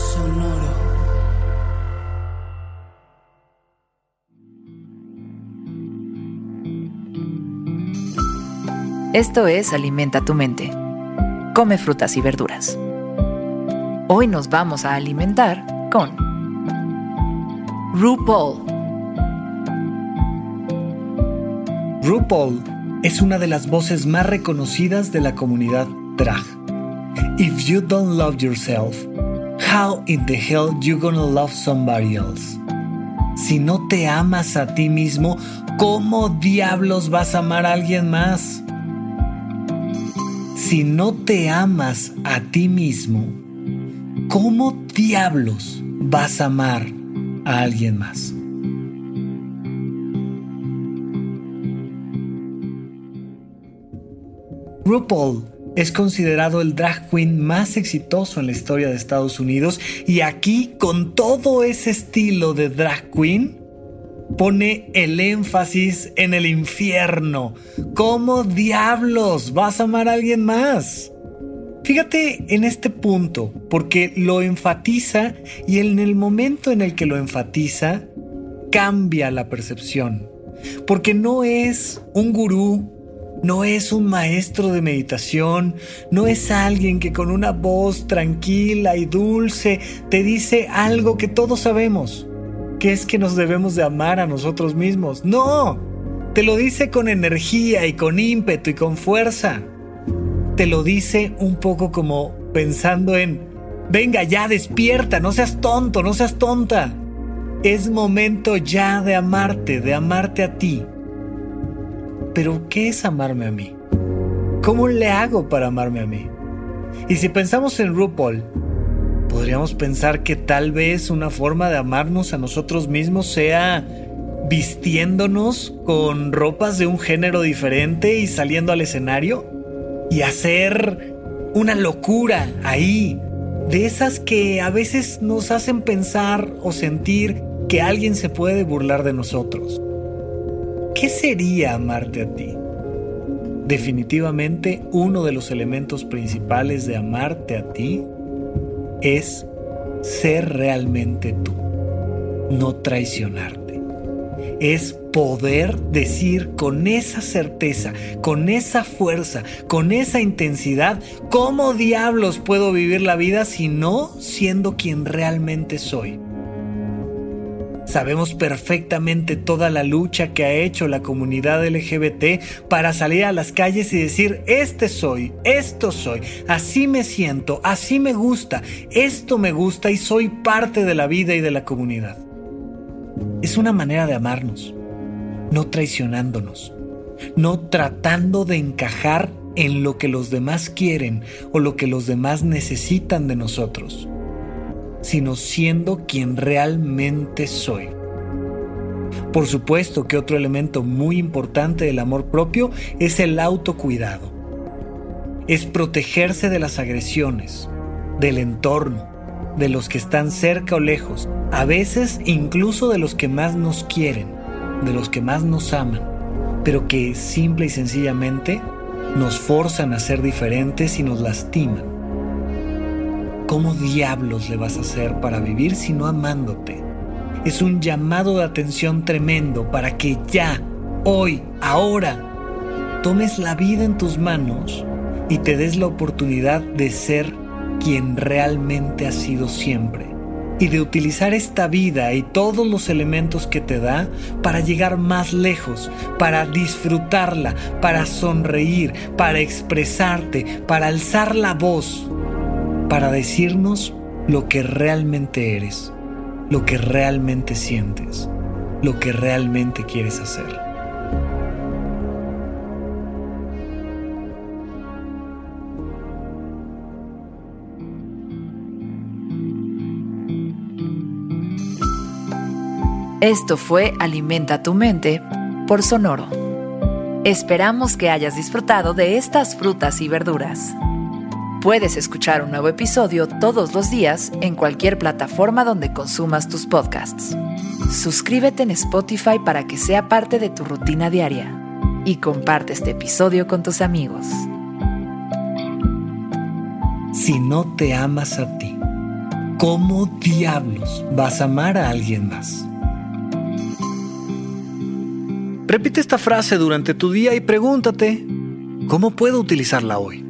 Sonoro. Esto es Alimenta tu mente. Come frutas y verduras. Hoy nos vamos a alimentar con RuPaul. RuPaul es una de las voces más reconocidas de la comunidad drag. If you don't love yourself, how in the hell you gonna love somebody else? Si no te amas a ti mismo, ¿cómo diablos vas a amar a alguien más? Si no te amas a ti mismo, ¿cómo diablos vas a amar a alguien más? RuPaul es considerado el drag queen más exitoso en la historia de Estados Unidos y aquí con todo ese estilo de drag queen pone el énfasis en el infierno. ¿Cómo diablos vas a amar a alguien más? Fíjate en este punto, porque lo enfatiza y en el momento en el que lo enfatiza, cambia la percepción. Porque no es un gurú, no es un maestro de meditación, no es alguien que con una voz tranquila y dulce te dice algo que todos sabemos, que es que nos debemos de amar a nosotros mismos. No, te lo dice con energía y con ímpetu y con fuerza. Te lo dice un poco como pensando en, venga ya, despierta, no seas tonto, no seas tonta. Es momento ya de amarte, de amarte a ti. Pero, ¿qué es amarme a mí? ¿Cómo le hago para amarme a mí? Y si pensamos en RuPaul, podríamos pensar que tal vez una forma de amarnos a nosotros mismos sea vistiéndonos con ropas de un género diferente y saliendo al escenario y hacer una locura ahí, de esas que a veces nos hacen pensar o sentir que alguien se puede burlar de nosotros. ¿Qué sería amarte a ti? Definitivamente uno de los elementos principales de amarte a ti es ser realmente tú, no traicionarte. Es poder decir con esa certeza, con esa fuerza, con esa intensidad, ¿cómo diablos puedo vivir la vida si no siendo quien realmente soy? Sabemos perfectamente toda la lucha que ha hecho la comunidad LGBT para salir a las calles y decir, este soy, esto soy, así me siento, así me gusta, esto me gusta y soy parte de la vida y de la comunidad. Es una manera de amarnos, no traicionándonos, no tratando de encajar en lo que los demás quieren o lo que los demás necesitan de nosotros sino siendo quien realmente soy. Por supuesto que otro elemento muy importante del amor propio es el autocuidado. Es protegerse de las agresiones, del entorno, de los que están cerca o lejos, a veces incluso de los que más nos quieren, de los que más nos aman, pero que simple y sencillamente nos forzan a ser diferentes y nos lastiman. ¿Cómo diablos le vas a hacer para vivir si no amándote? Es un llamado de atención tremendo para que ya, hoy, ahora, tomes la vida en tus manos y te des la oportunidad de ser quien realmente has sido siempre y de utilizar esta vida y todos los elementos que te da para llegar más lejos, para disfrutarla, para sonreír, para expresarte, para alzar la voz para decirnos lo que realmente eres, lo que realmente sientes, lo que realmente quieres hacer. Esto fue Alimenta tu mente por Sonoro. Esperamos que hayas disfrutado de estas frutas y verduras. Puedes escuchar un nuevo episodio todos los días en cualquier plataforma donde consumas tus podcasts. Suscríbete en Spotify para que sea parte de tu rutina diaria y comparte este episodio con tus amigos. Si no te amas a ti, ¿cómo diablos vas a amar a alguien más? Repite esta frase durante tu día y pregúntate, ¿cómo puedo utilizarla hoy?